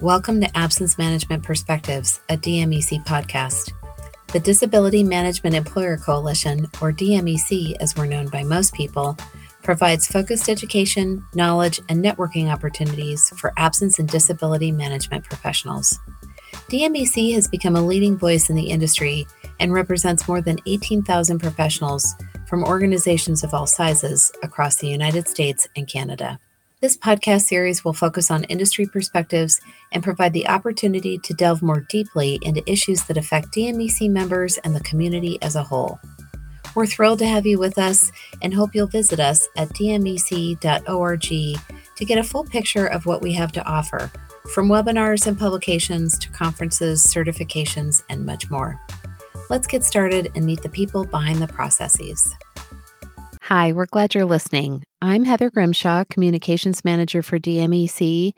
Welcome to Absence Management Perspectives, a DMEC podcast. The Disability Management Employer Coalition, or DMEC as we're known by most people, provides focused education, knowledge, and networking opportunities for absence and disability management professionals. DMEC has become a leading voice in the industry and represents more than 18,000 professionals from organizations of all sizes across the United States and Canada. This podcast series will focus on industry perspectives and provide the opportunity to delve more deeply into issues that affect DMEC members and the community as a whole. We're thrilled to have you with us and hope you'll visit us at dmec.org to get a full picture of what we have to offer, from webinars and publications to conferences, certifications, and much more. Let's get started and meet the people behind the processes. Hi, we're glad you're listening. I'm Heather Grimshaw, Communications Manager for DMEC.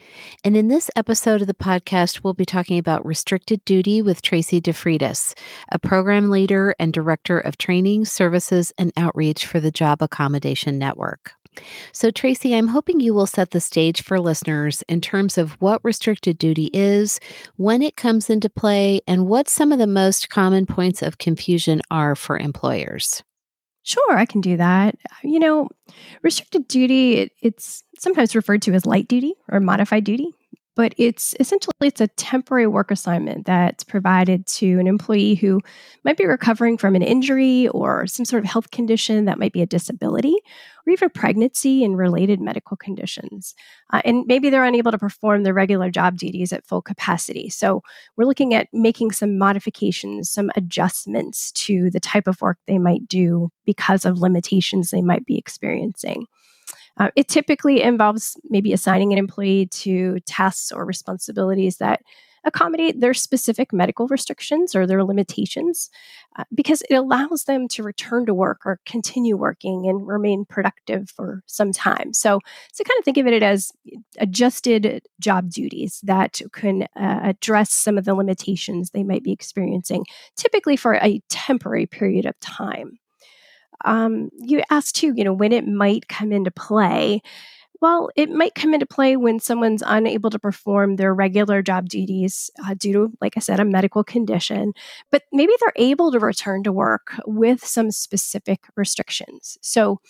And in this episode of the podcast, we'll be talking about restricted duty with Tracie DeFreitas, a program leader and director of training, services, and outreach for the Job Accommodation Network. So, Tracie, I'm hoping you will set the stage for listeners in terms of what restricted duty is, when it comes into play, and what some of the most common points of confusion are for employers. Sure, I can do that. You know, restricted duty, it, it's sometimes referred to as light duty or modified duty but it's essentially it's a temporary work assignment that's provided to an employee who might be recovering from an injury or some sort of health condition that might be a disability or even pregnancy and related medical conditions uh, and maybe they're unable to perform their regular job duties at full capacity. So we're looking at making some modifications some adjustments to the type of work they might do because of limitations they might be experiencing uh, it typically involves maybe assigning an employee to tasks or responsibilities that accommodate their specific medical restrictions or their limitations uh, because it allows them to return to work or continue working and remain productive for some time. So, so kind of think of it as adjusted job duties that can uh, address some of the limitations they might be experiencing, typically for a temporary period of time um, you asked too, you know, when it might come into play. Well, it might come into play when someone's unable to perform their regular job duties uh, due to, like I said, a medical condition, but maybe they're able to return to work with some specific restrictions. So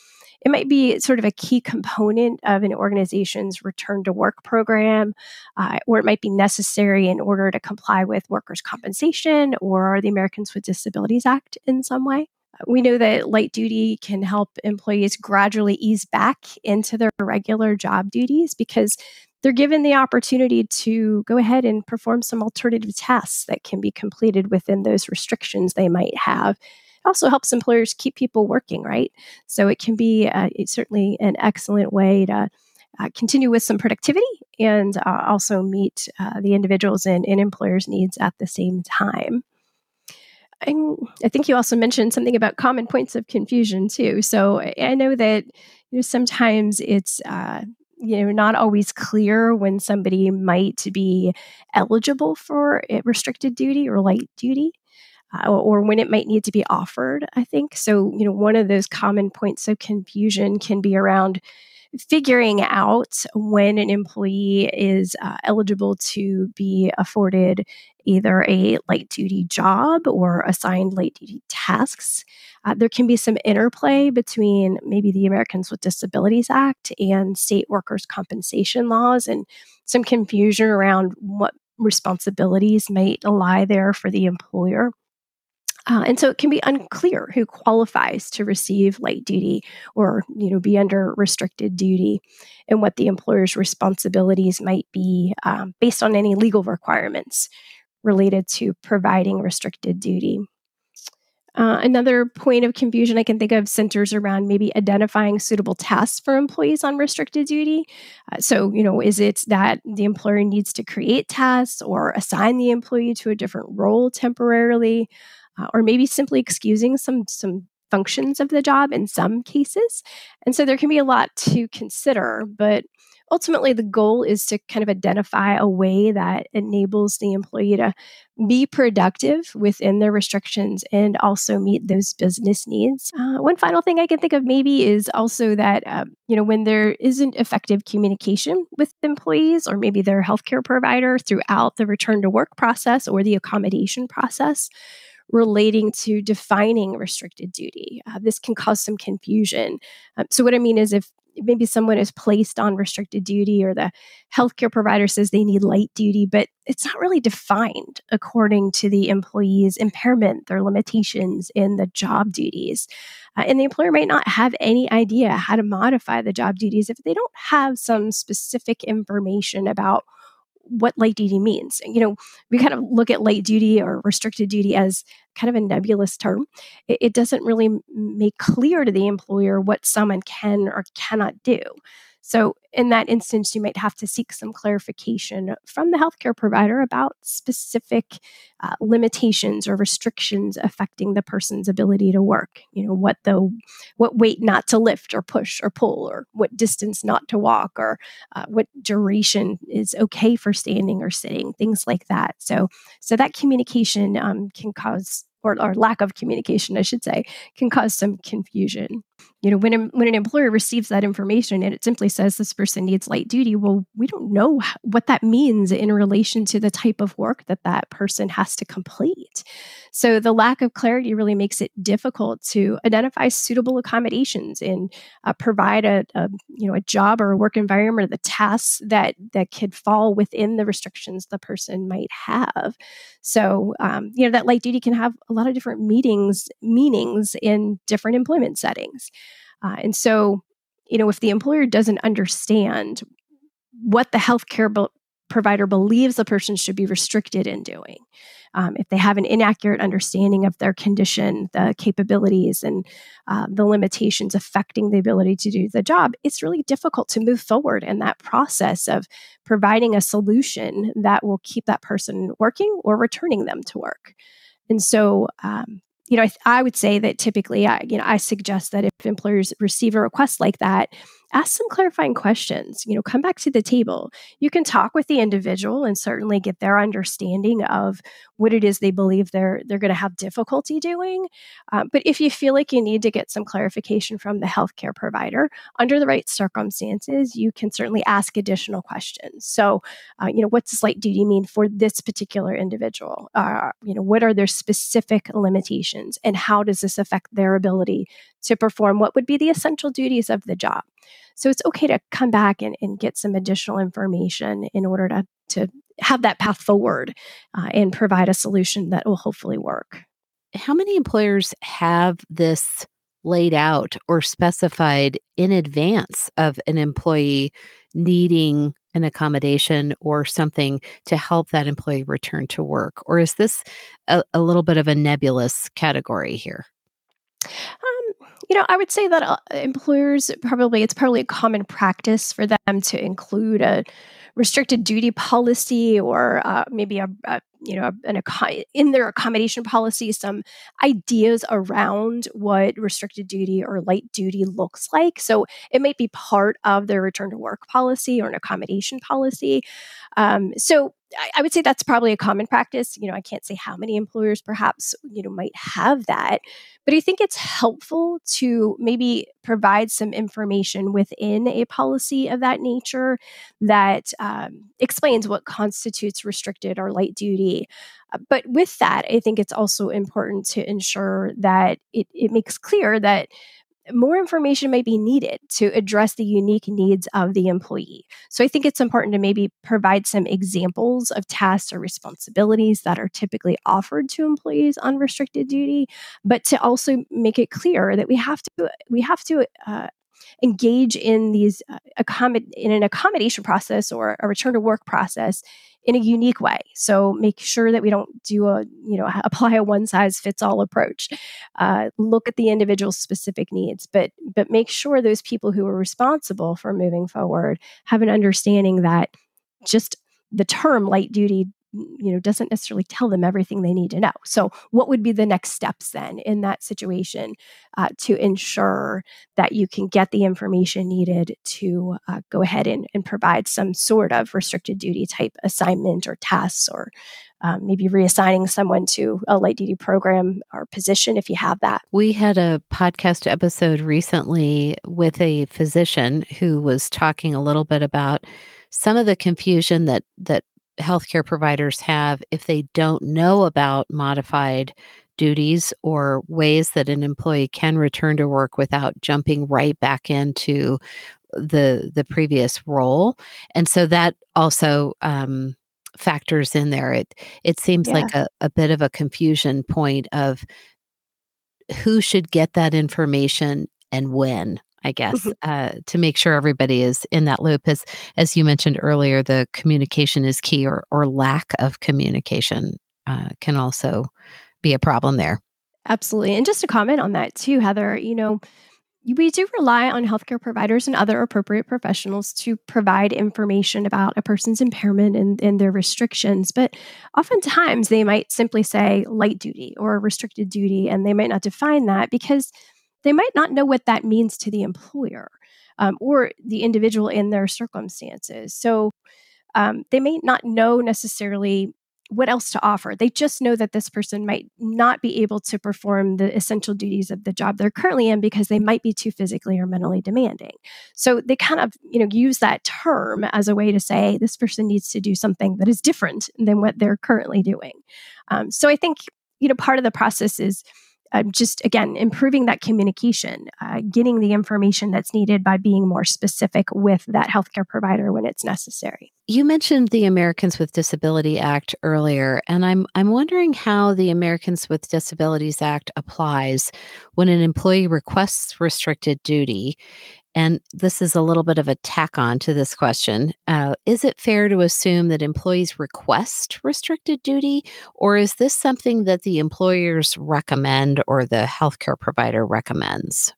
it might be sort of a key component of an organization's return to work program, uh, or it might be necessary in order to comply with workers' compensation or the Americans with Disabilities Act in some way. We know that light duty can help employees gradually ease back into their regular job duties because they're given the opportunity to go ahead and perform some alternative tasks that can be completed within those restrictions they might have. It also helps employers keep people working, right? So it can be uh, certainly an excellent way to uh, continue with some productivity and uh, also meet uh, the individuals and, and employers' needs at the same time. I think you also mentioned something about common points of confusion too. So I know that you know sometimes it's uh, you know not always clear when somebody might be eligible for restricted duty or light duty. Uh, or when it might need to be offered, I think. So, you know, one of those common points of confusion can be around figuring out when an employee is uh, eligible to be afforded either a light duty job or assigned light duty tasks. Uh, there can be some interplay between maybe the Americans with Disabilities Act and state workers' compensation laws and some confusion around what responsibilities might lie there for the employer. Uh, and so it can be unclear who qualifies to receive light duty or you know be under restricted duty and what the employer's responsibilities might be um, based on any legal requirements related to providing restricted duty. Uh, another point of confusion I can think of centers around maybe identifying suitable tasks for employees on restricted duty. Uh, so, you know, is it that the employer needs to create tasks or assign the employee to a different role temporarily, uh, or maybe simply excusing some some functions of the job in some cases? And so there can be a lot to consider, but ultimately, the goal is to kind of identify a way that enables the employee to be productive within their restrictions and also meet those business needs. Uh, one final thing I can think of maybe is also that, um, you know, when there isn't effective communication with employees or maybe their healthcare provider throughout the return to work process or the accommodation process, relating to defining restricted duty. Uh, this can cause some confusion. Um, so, what I mean is, if maybe someone is placed on restricted duty or the healthcare provider says they need light duty, but it's not really defined according to the employee's impairment, their limitations in the job duties. Uh, and the employer might not have any idea how to modify the job duties if they don't have some specific information about what light duty means. You know, we kind of look at light duty or restricted duty as kind of a nebulous term. It, it doesn't really make clear to the employer what someone can or cannot do. So, in that instance, you might have to seek some clarification from the healthcare provider about specific uh, limitations or restrictions affecting the person's ability to work. You know, what the what weight not to lift or push or pull, or what distance not to walk, or uh, what duration is okay for standing or sitting, things like that. So, so that communication um, can cause or, or lack of communication, I should say, can cause some confusion. You know, when, when an employer receives that information and it simply says this person needs light duty, well, we don't know what that means in relation to the type of work that that person has to complete. So the lack of clarity really makes it difficult to identify suitable accommodations and uh, provide a, a, you know a job or a work environment or the tasks that that could fall within the restrictions the person might have. So um, you know that light duty can have a lot of different meetings meanings in different employment settings. Uh, and so, you know, if the employer doesn't understand what the healthcare be- provider believes the person should be restricted in doing, um, if they have an inaccurate understanding of their condition, the capabilities, and uh, the limitations affecting the ability to do the job, it's really difficult to move forward in that process of providing a solution that will keep that person working or returning them to work. And so, um, you know, I, I, would say that typically, I, you know, I suggest that if employers receive a request like that, ask some clarifying questions. You know, come back to the table. You can talk with the individual and certainly get their understanding of what it is they believe they're they're going to have difficulty doing. Uh, but if you feel like you need to get some clarification from the healthcare provider under the right circumstances, you can certainly ask additional questions. So, uh, you know, what's light duty mean for this particular individual? Uh, you know, what are their specific limitations, and how does this affect their ability to perform what would be the essential duties of the job? So it's okay to come back and, and get some additional information in order to, to have that path forward uh, and provide a solution that will hopefully work. How many employers have this laid out or specified in advance of an employee needing an accommodation or something to help that employee return to work? Or is this a, a little bit of a nebulous category here? You know, I would say that uh, employers probably, it's probably a common practice for them to include a restricted duty policy or uh, maybe a, a, you know an in their accommodation policy some ideas around what restricted duty or light duty looks like so it might be part of their return to work policy or an accommodation policy um, so I, I would say that's probably a common practice. You know, I can't say how many employers perhaps, you know, might have that, but I think it's helpful to maybe provide some information within a policy of that nature that um, explains what constitutes restricted or light duty. Uh, but with that, I think it's also important to ensure that it, it makes clear that more information may be needed to address the unique needs of the employee. So I think it's important to maybe provide some examples of tasks or responsibilities that are typically offered to employees on restricted duty, but to also make it clear that we have to we have to uh, engage in these uh, accommod- in an accommodation process or a return to work process in a unique way. So make sure that we don't do a, you know, apply a one size fits all approach. Uh, look at the individual specific needs, but but make sure those people who are responsible for moving forward have an understanding that just the term light duty you know doesn't necessarily tell them everything they need to know so what would be the next steps then in that situation uh, to ensure that you can get the information needed to uh, go ahead and, and provide some sort of restricted duty type assignment or tasks or um, maybe reassigning someone to a light duty program or position if you have that. We had a podcast episode recently with a physician who was talking a little bit about some of the confusion that that healthcare providers have if they don't know about modified duties or ways that an employee can return to work without jumping right back into the the previous role. And so that also um, factors in there. It it seems yeah. like a, a bit of a confusion point of who should get that information and when I guess, mm-hmm. uh, to make sure everybody is in that loop. As as you mentioned earlier, the communication is key, or or lack of communication uh, can also be a problem there. Absolutely, and just to comment on that too, Heather. You know, we do rely on healthcare providers and other appropriate professionals to provide information about a person's impairment and, and, their restrictions. But oftentimes they might simply say light duty or restricted duty, and they might not define that because they might not know what that means to the employer um, or the individual in their circumstances. So um, they may not know necessarily what else to offer. They just know that this person might not be able to perform the essential duties of the job they're currently in because they might be too physically or mentally demanding. So they kind of, you know, use that term as a way to say this person needs to do something that is different than what they're currently doing. Um, so I think, you know, part of the process is uh, just again improving that communication uh, getting the information that's needed by being more specific with that healthcare provider when it's necessary. You mentioned the americans with disability act earlier and i'm i'm wondering how the americans with disabilities act applies when an employee requests restricted duty and this is a little bit of a tack on to this question. Uh, is it fair to assume that employees request restricted duty, or is this something that the employers recommend or the healthcare provider recommends?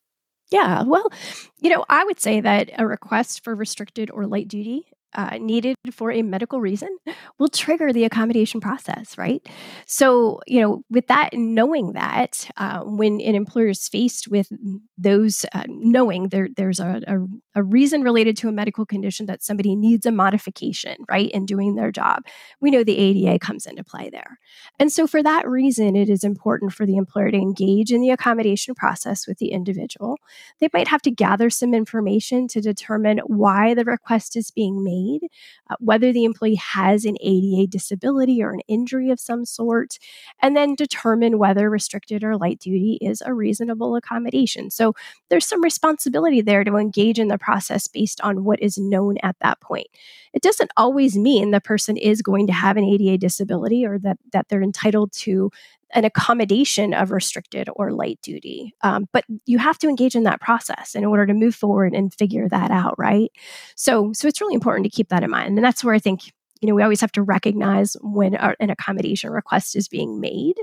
Yeah, well, you know, I would say that a request for restricted or light duty uh, needed for a medical reason will trigger the accommodation process, right? So, you know, with that, knowing that uh, when an employer is faced with those, uh, knowing there, there's a, a, a, reason related to a medical condition that somebody needs a modification, right, in doing their job, we know the ADA comes into play there. And so, for that reason, it is important for the employer to engage in the accommodation process with the individual. They might have to gather some information to determine why the request is being made need, uh, whether the employee has an ADA disability or an injury of some sort, and then determine whether restricted or light duty is a reasonable accommodation. So there's some responsibility there to engage in the process based on what is known at that point. It doesn't always mean the person is going to have an ADA disability or that, that they're entitled to an accommodation of restricted or light duty. Um, but you have to engage in that process in order to move forward and figure that out, right? So, so it's really important to keep that in mind, and that's where I think you know we always have to recognize when our, an accommodation request is being made.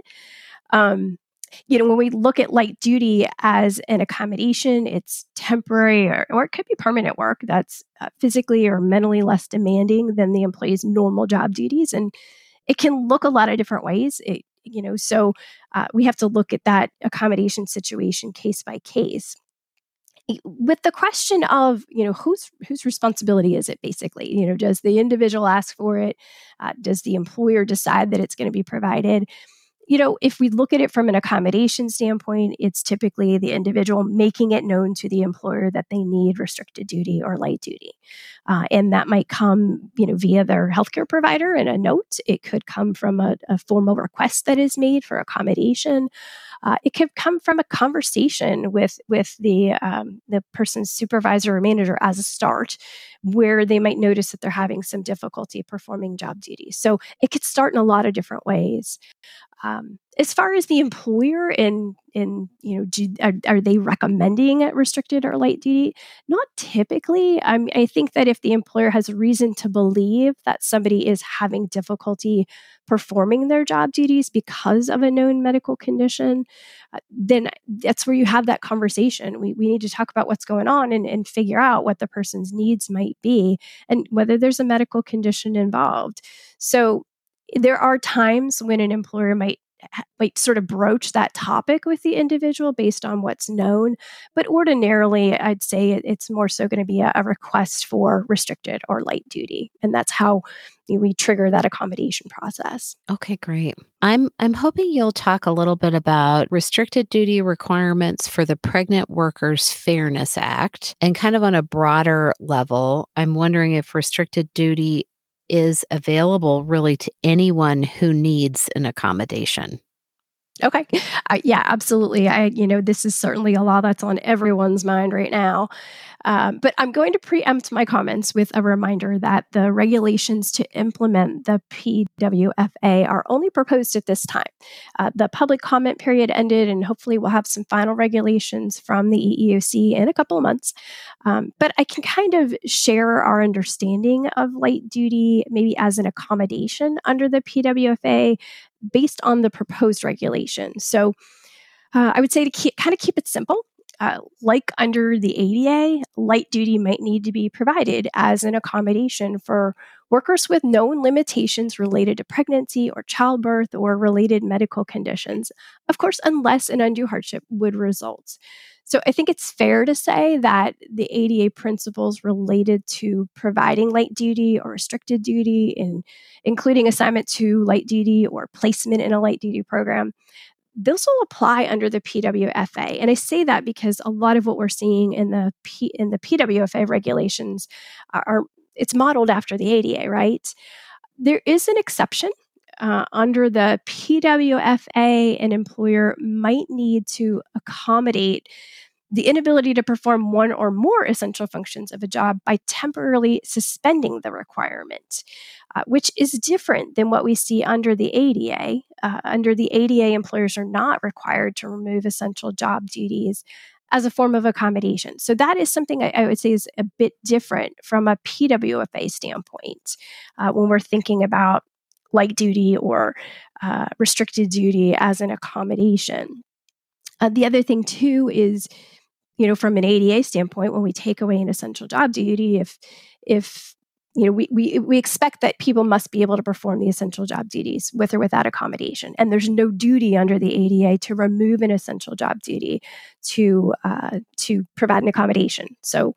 Um, you know, when we look at light duty as an accommodation, it's temporary or, or it could be permanent work that's uh, physically or mentally less demanding than the employee's normal job duties. And it can look a lot of different ways. It you know so uh, we have to look at that accommodation situation case by case. With the question of you know whose whose responsibility is it basically? You know does the individual ask for it? Uh, does the employer decide that it's going to be provided you know, if we look at it from an accommodation standpoint, it's typically the individual making it known to the employer that they need restricted duty or light duty. Uh, and that might come, you know, via their healthcare provider in a note. It could come from a, a formal request that is made for accommodation. Uh, it could come from a conversation with with the um, the person's supervisor or manager as a start, where they might notice that they're having some difficulty performing job duties. So it could start in a lot of different ways. Um, as far as the employer and and you know do, are, are, they recommending restricted or light duty? Not typically. I, I think that if the employer has reason to believe that somebody is having difficulty performing their job duties because of a known medical condition uh, then that's where you have that conversation. We, we need to talk about what's going on and, and figure out what the person's needs might be and whether there's a medical condition involved. So there are times when an employer might might sort of broach that topic with the individual based on what's known. But ordinarily, I'd say it's more so going to be a, a, request for restricted or light duty, and that's how we trigger that accommodation process. Okay, great. I'm I'm hoping you'll talk a little bit about restricted duty requirements for the Pregnant Workers Fairness Act and kind of on a broader level. I'm wondering if restricted duty is available really to anyone who needs an accommodation. Okay. Uh, yeah, absolutely. I, you know, this is certainly a law that's on everyone's mind right now. Um, but I'm going to preempt my comments with a reminder that the regulations to implement the PWFA are only proposed at this time. Uh, the public comment period ended, and hopefully we'll have some final regulations from the EEOC in a couple of months. Um, but I can kind of share our understanding of light duty, maybe as an accommodation under the PWFA based on the proposed regulation. So uh, I would say to keep, kind of keep it simple. Uh, like under the ADA, light duty might need to be provided as an accommodation for workers with known limitations related to pregnancy or childbirth or related medical conditions, of course, unless an undue hardship would result. So I think it's fair to say that the ADA principles related to providing light duty or restricted duty, and including assignment to light duty or placement in a light duty program, those will apply under the PWFA. And I say that because a lot of what we're seeing in the P, in the PWFA regulations are, are it's modeled after the ADA, right? There is an exception uh, under the PWFA, an employer might need to accommodate the inability to perform one or more essential functions of a job by temporarily suspending the requirement, uh, which is different than what we see under the ADA. Uh, under the ADA, employers are not required to remove essential job duties as a form of accommodation. So that is something I, I would say is a bit different from a PWFA standpoint uh, when we're thinking about light duty or uh, restricted duty as an accommodation. Uh, the other thing too is you know, from an ADA standpoint, when we take away an essential job duty, if if you know, we, we we expect that people must be able to perform the essential job duties with or without accommodation, and there's no duty under the ADA to remove an essential job duty to uh, to provide an accommodation. So,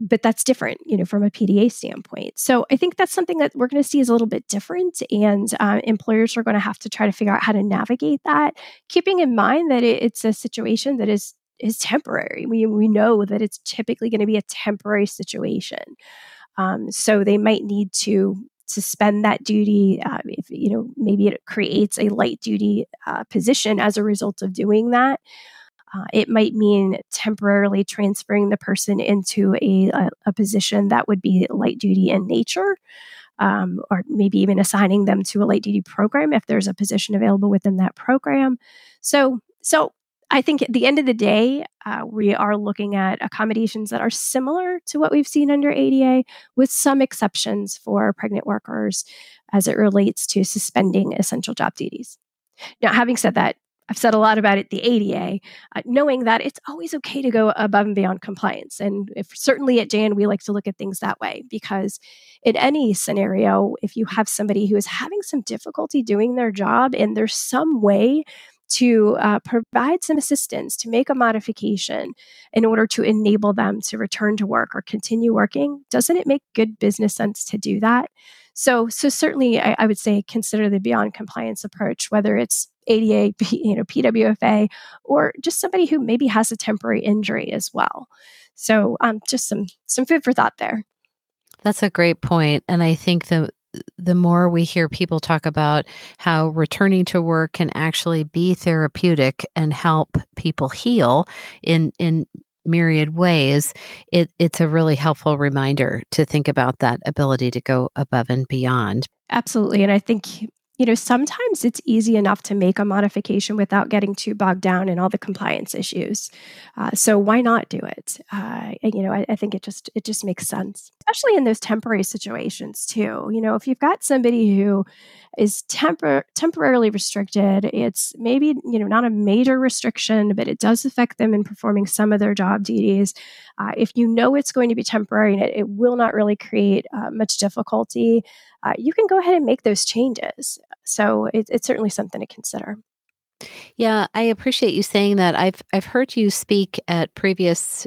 but that's different, you know, from a PDA standpoint. So I think that's something that we're going to see is a little bit different, and uh, employers are going to have to try to figure out how to navigate that, keeping in mind that it, it's a situation that is is temporary. We, we know that it's typically going to be a temporary situation. Um, so they might need to suspend that duty uh, if you know maybe it creates a light duty uh, position as a result of doing that uh, it might mean temporarily transferring the person into a, a, a position that would be light duty in nature um, or maybe even assigning them to a light duty program if there's a position available within that program so so I think at the end of the day, uh, we are looking at accommodations that are similar to what we've seen under ADA, with some exceptions for pregnant workers as it relates to suspending essential job duties. Now, having said that, I've said a lot about it, the ADA, uh, knowing that it's always okay to go above and beyond compliance. And if certainly at JAN, we like to look at things that way because in any scenario, if you have somebody who is having some difficulty doing their job and there's some way to uh, provide some assistance to make a modification in order to enable them to return to work or continue working. Doesn't it make good business sense to do that? So so certainly I, I would say consider the beyond compliance approach whether it's ada you know pwfa or just somebody who maybe has a temporary injury as well. So um, just some some food for thought there. That's a great point and i think the the more we hear people talk about how returning to work can actually be therapeutic and help people heal in in myriad ways, it, it's a really helpful reminder to think about that ability to go above and beyond. Absolutely. And I think you know, sometimes it's easy enough to make a modification without getting too bogged down in all the compliance issues. Uh, so why not do it? Uh, you know, I, I, think it just it just makes sense, especially in those temporary situations too. You know, if you've got somebody who is tempor- temporarily restricted, it's maybe you know not a major restriction, but it does affect them in performing some of their job duties. Uh, if you know it's going to be temporary and it, it will not really create uh, much difficulty uh, you can go ahead and make those changes. So it, it's certainly something to consider. Yeah, I appreciate you saying that. I've I've heard you speak at previous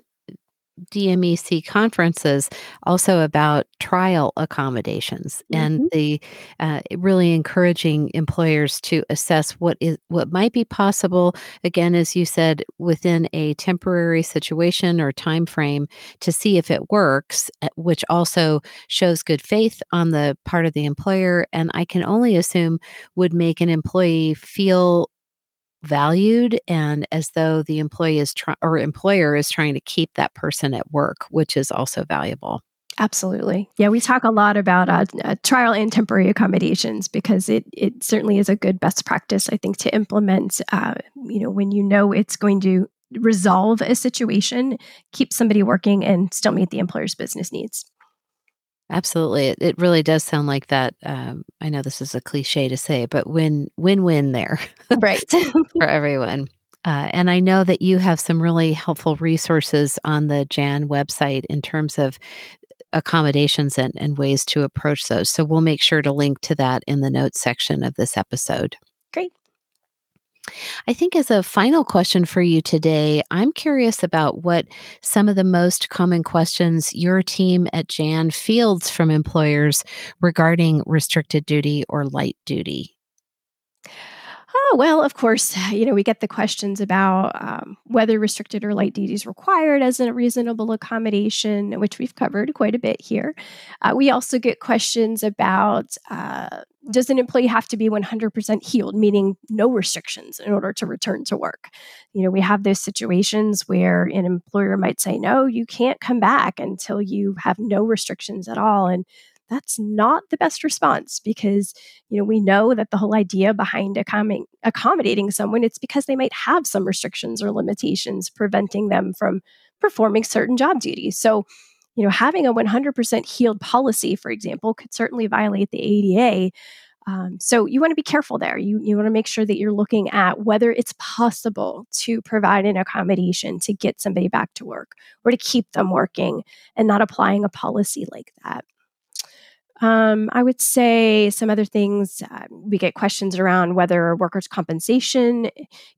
DMEC conferences also about trial accommodations mm-hmm. and the uh, really encouraging employers to assess what is what might be possible again as you said within a temporary situation or time frame to see if it works eh, which also shows good faith on the part of the employer and I can only assume would make an employee feel valued and as though the employee is trying or employer is trying to keep that person at work, which is also valuable. Absolutely. Yeah, we talk a lot about uh, uh, trial and temporary accommodations because it it certainly is a good best practice, I think, to implement. Uh, you know, when you know it's going to resolve a situation, keep somebody working, and still meet the employer's business needs. Absolutely. It, it really does sound like that. Um, I know this is a cliche to say, but win, win, win there. Right. for everyone. Uh, and I know that you have some really helpful resources on the JAN website in terms of accommodations and, and ways to approach those. So we'll make sure to link to that in the notes section of this episode. Great. I think, as a final question for you today, I'm curious about what some of the most common questions your team at JAN fields from employers regarding restricted duty or light duty. Oh, well, of course, you know, we get the questions about um, whether restricted or light duty is required as a reasonable accommodation, which we've covered quite a bit here. Uh, we also get questions about uh, does an employee have to be 100% healed, meaning no restrictions in order to return to work? You know, we have those situations where an employer might say, no, you can't come back until you have no restrictions at all. And that's not the best response because you know we know that the whole idea behind accommodating someone it's because they might have some restrictions or limitations preventing them from performing certain job duties so you know having a 100% healed policy for example could certainly violate the ada um, so you want to be careful there. You, you want to make sure that you're looking at whether it's possible to provide an accommodation to get somebody back to work or to keep them working and not applying a policy like that. Um, I would say some other things. Uh, we get questions around whether workers' compensation,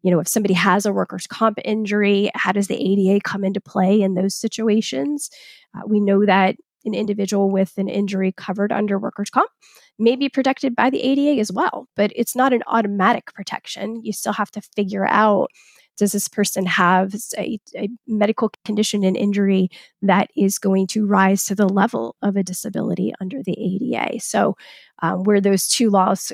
you know, if somebody has a workers' comp injury, how does the ADA come into play in those situations? Uh, we know that an individual with an injury covered under workers' comp may be protected by the ADA as well, but it's not an automatic protection. You still have to figure out does this person have a, a, medical condition and injury that is going to rise to the level of a disability under the ADA? So, um, where those two laws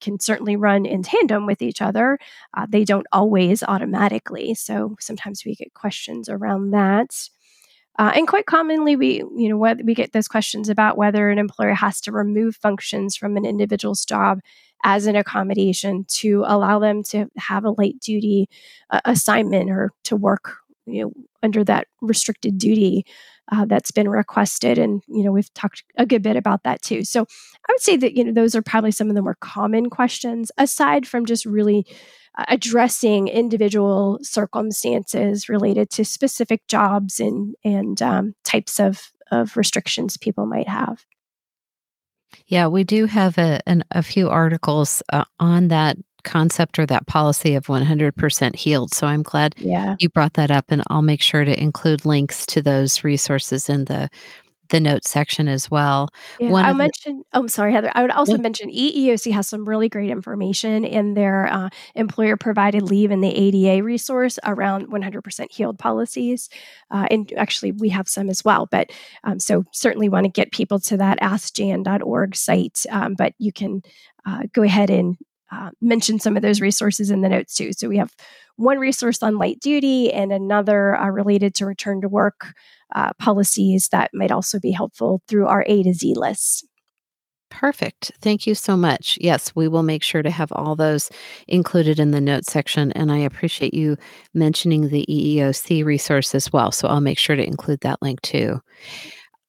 can certainly run in tandem with each other, uh, they don't always automatically. So, sometimes we get questions around that. Uh, and quite commonly, we you know we get those questions about whether an employer has to remove functions from an individual's job as an accommodation to allow them to have a light duty uh, assignment or to work you know under that restricted duty uh, that's been requested. And you know we've talked a good bit about that too. So i would say that you know those are probably some of the more common questions aside from just really uh, addressing individual circumstances related to specific jobs and and um, types of of restrictions people might have yeah, we do have a, an, a few articles uh, on that concept or that policy of 100% healed. So I'm glad yeah. you brought that up, and I'll make sure to include links to those resources in the the notes section as well. Yeah, One I mentioned. The, oh, I'm sorry, Heather. I would also yeah. mention EEOC has some really great information in their uh, employer provided leave and the ADA resource around 100% healed policies, uh, and actually we have some as well. But um, so certainly want to get people to that askjan.org site. Um, but you can uh, go ahead and uh, mention some of those resources in the notes too. So we have one resource on light duty and another uh, related to return to work uh, policies that might also be helpful through our A to Z lists. Perfect. Thank you so much. Yes, we will make sure to have all those included in the notes section. And I appreciate you mentioning the EEOC resource as well. So I'll make sure to include that link too.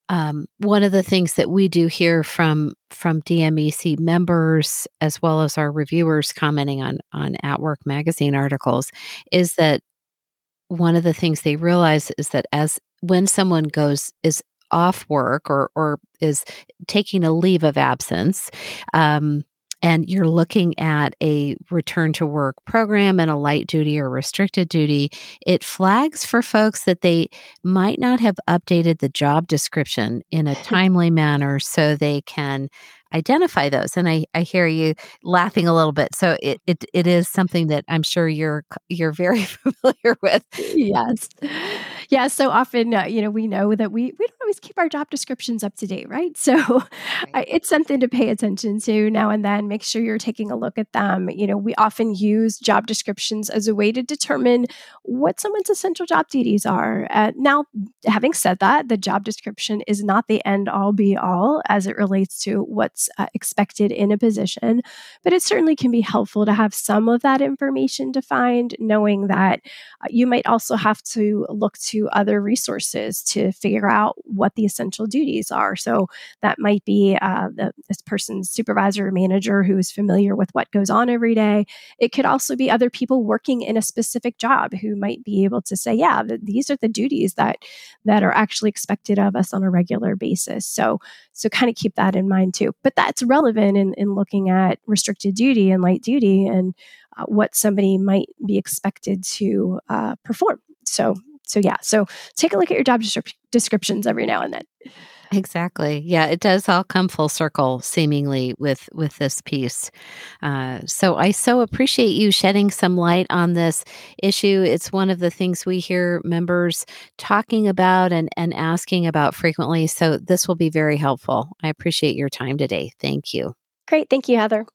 Um, one of the things that we do hear from from DMEC members as well as our reviewers commenting on on At Work magazine articles is that one of the things they realize is that as when someone goes is off work or or is taking a leave of absence um, and you're looking at a return to work program and a light duty or restricted duty, it flags for folks that they might not have updated the job description in a timely manner so they can identify those and I, I hear you laughing a little bit. So it, it it is something that i'm sure you're you're very familiar with. Yes yeah so often uh, you know we know that we we don't always keep our job descriptions up to date right so right. it's something to pay attention to now and then make sure you're taking a look at them you know we often use job descriptions as a way to determine what someone's essential job duties are uh, now having said that the job description is not the end all be all as it relates to what's uh, expected in a position. But it certainly can be helpful to have some of that information defined, knowing that uh, you might also have to look to other resources to figure out what the essential duties are. So that might be uh, the, this person's supervisor or manager who is familiar with what goes on every day. It could also be other people working in a specific job who might be able to say, yeah, th- these are the duties that that are actually expected of us on a regular basis. So so kind of keep that in mind too. But that's relevant in, in looking at restricted duty and light duty and uh, what somebody might be expected to uh, perform. So so yeah, so take a look at your job descriptions every now and then. Exactly. Yeah, it does all come full circle, seemingly with with this piece. Uh, so I so appreciate you shedding some light on this issue. It's one of the things we hear members talking about and and asking about frequently. So this will be very helpful. I appreciate your time today. Thank you. Great. Thank you, Heather.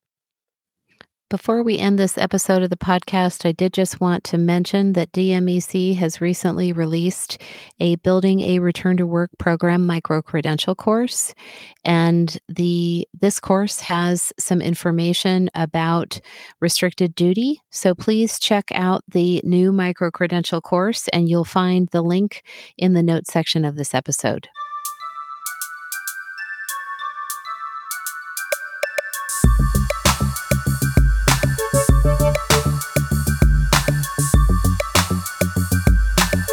Before we end this episode of the podcast, I did just want to mention that DMEC has recently released a Building a Return to Work program micro credential course. And the this course has some information about restricted duty. So please check out the new micro credential course and you'll find the link in the notes section of this episode.